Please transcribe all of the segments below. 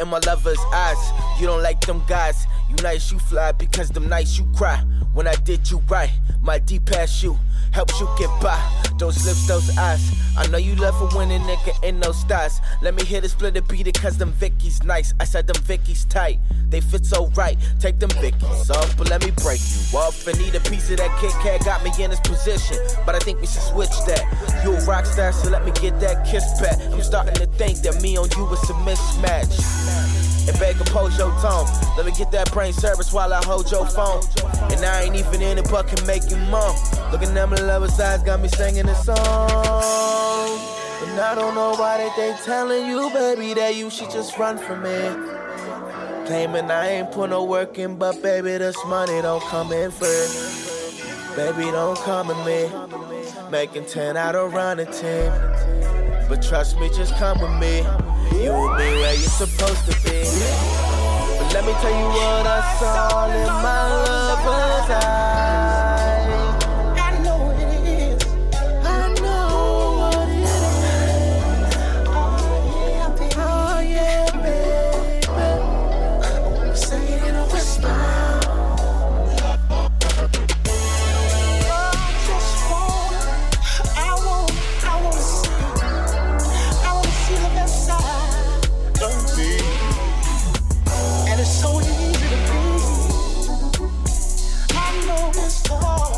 in my lover's eyes. You don't like them guys. You nice, you fly because them nights you cry. When I did you right, my deep past you helps you get by. Those lips, those eyes. I know you love a winning, nigga, in those stars. Let me hit a split a beat it, cause them Vickies nice. I said them Vickies tight, they fit so right. Take them Vickies off, but let me break you off. And need a piece of that Kit Kat got me in this position. But I think we should switch that. You a rock star, so let me get that kiss back. I'm starting to think that me on you is a mismatch and beg compose your tone. Let me get that brain service while I hold your phone. And I ain't even in it, but can make you moan. Looking at my lover's eyes got me singing a song. And I don't know why they, they telling you, baby, that you should just run from me. Claiming I ain't put no work in, but baby, this money don't come in free. Baby, don't come at me. Making 10 out of running team. But trust me, just come with me. You and me where you're supposed to be. But let me tell you what I saw in my lover's eyes. I know who's fall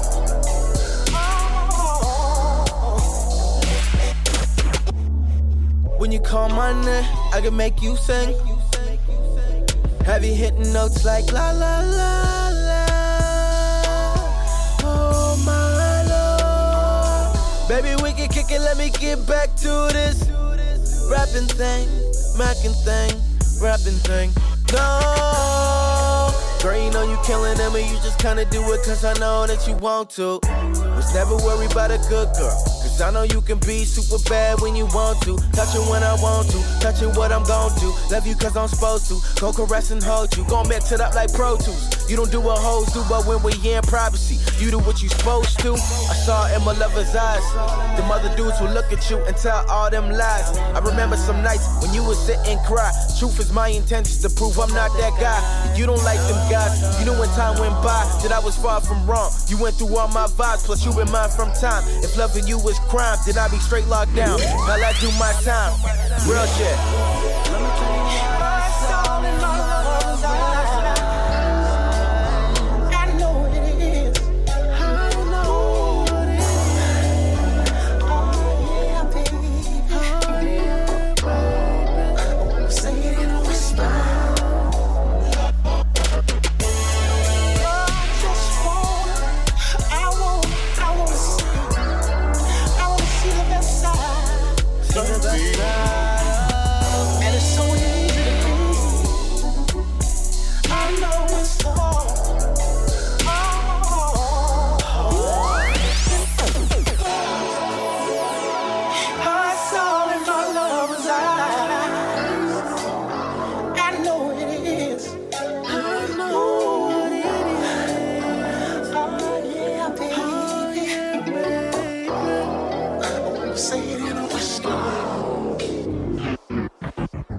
When you call my n I can make you sing. Heavy hitting notes like la la la la? Oh my lord, baby, we can kick it. Let me get back to this rapping thing, macking thing, rapping thing. No, girl, you know you killing them, and you just kinda do it 'cause I know that you want to. Was never worried about a good girl. I know you can be super bad when you want to. Touching when I want to. Touching what I'm gon' do. Love you cause I'm supposed to. Go caress and hold you. Gon' mix it up like Pro Tools. You don't do what hoes do, but when we in privacy, you do what you supposed to. I saw it in my lover's eyes. The mother dudes will look at you and tell all them lies. I remember some nights when you would sit and cry. Truth is my intentions to prove I'm not that guy. You don't like them guys. You knew when time went by that I was far from wrong. You went through all my vibes, plus you been mine from time. If loving you was crime, then I be straight locked down. While I do my time. Real shit. Say it in a whisper.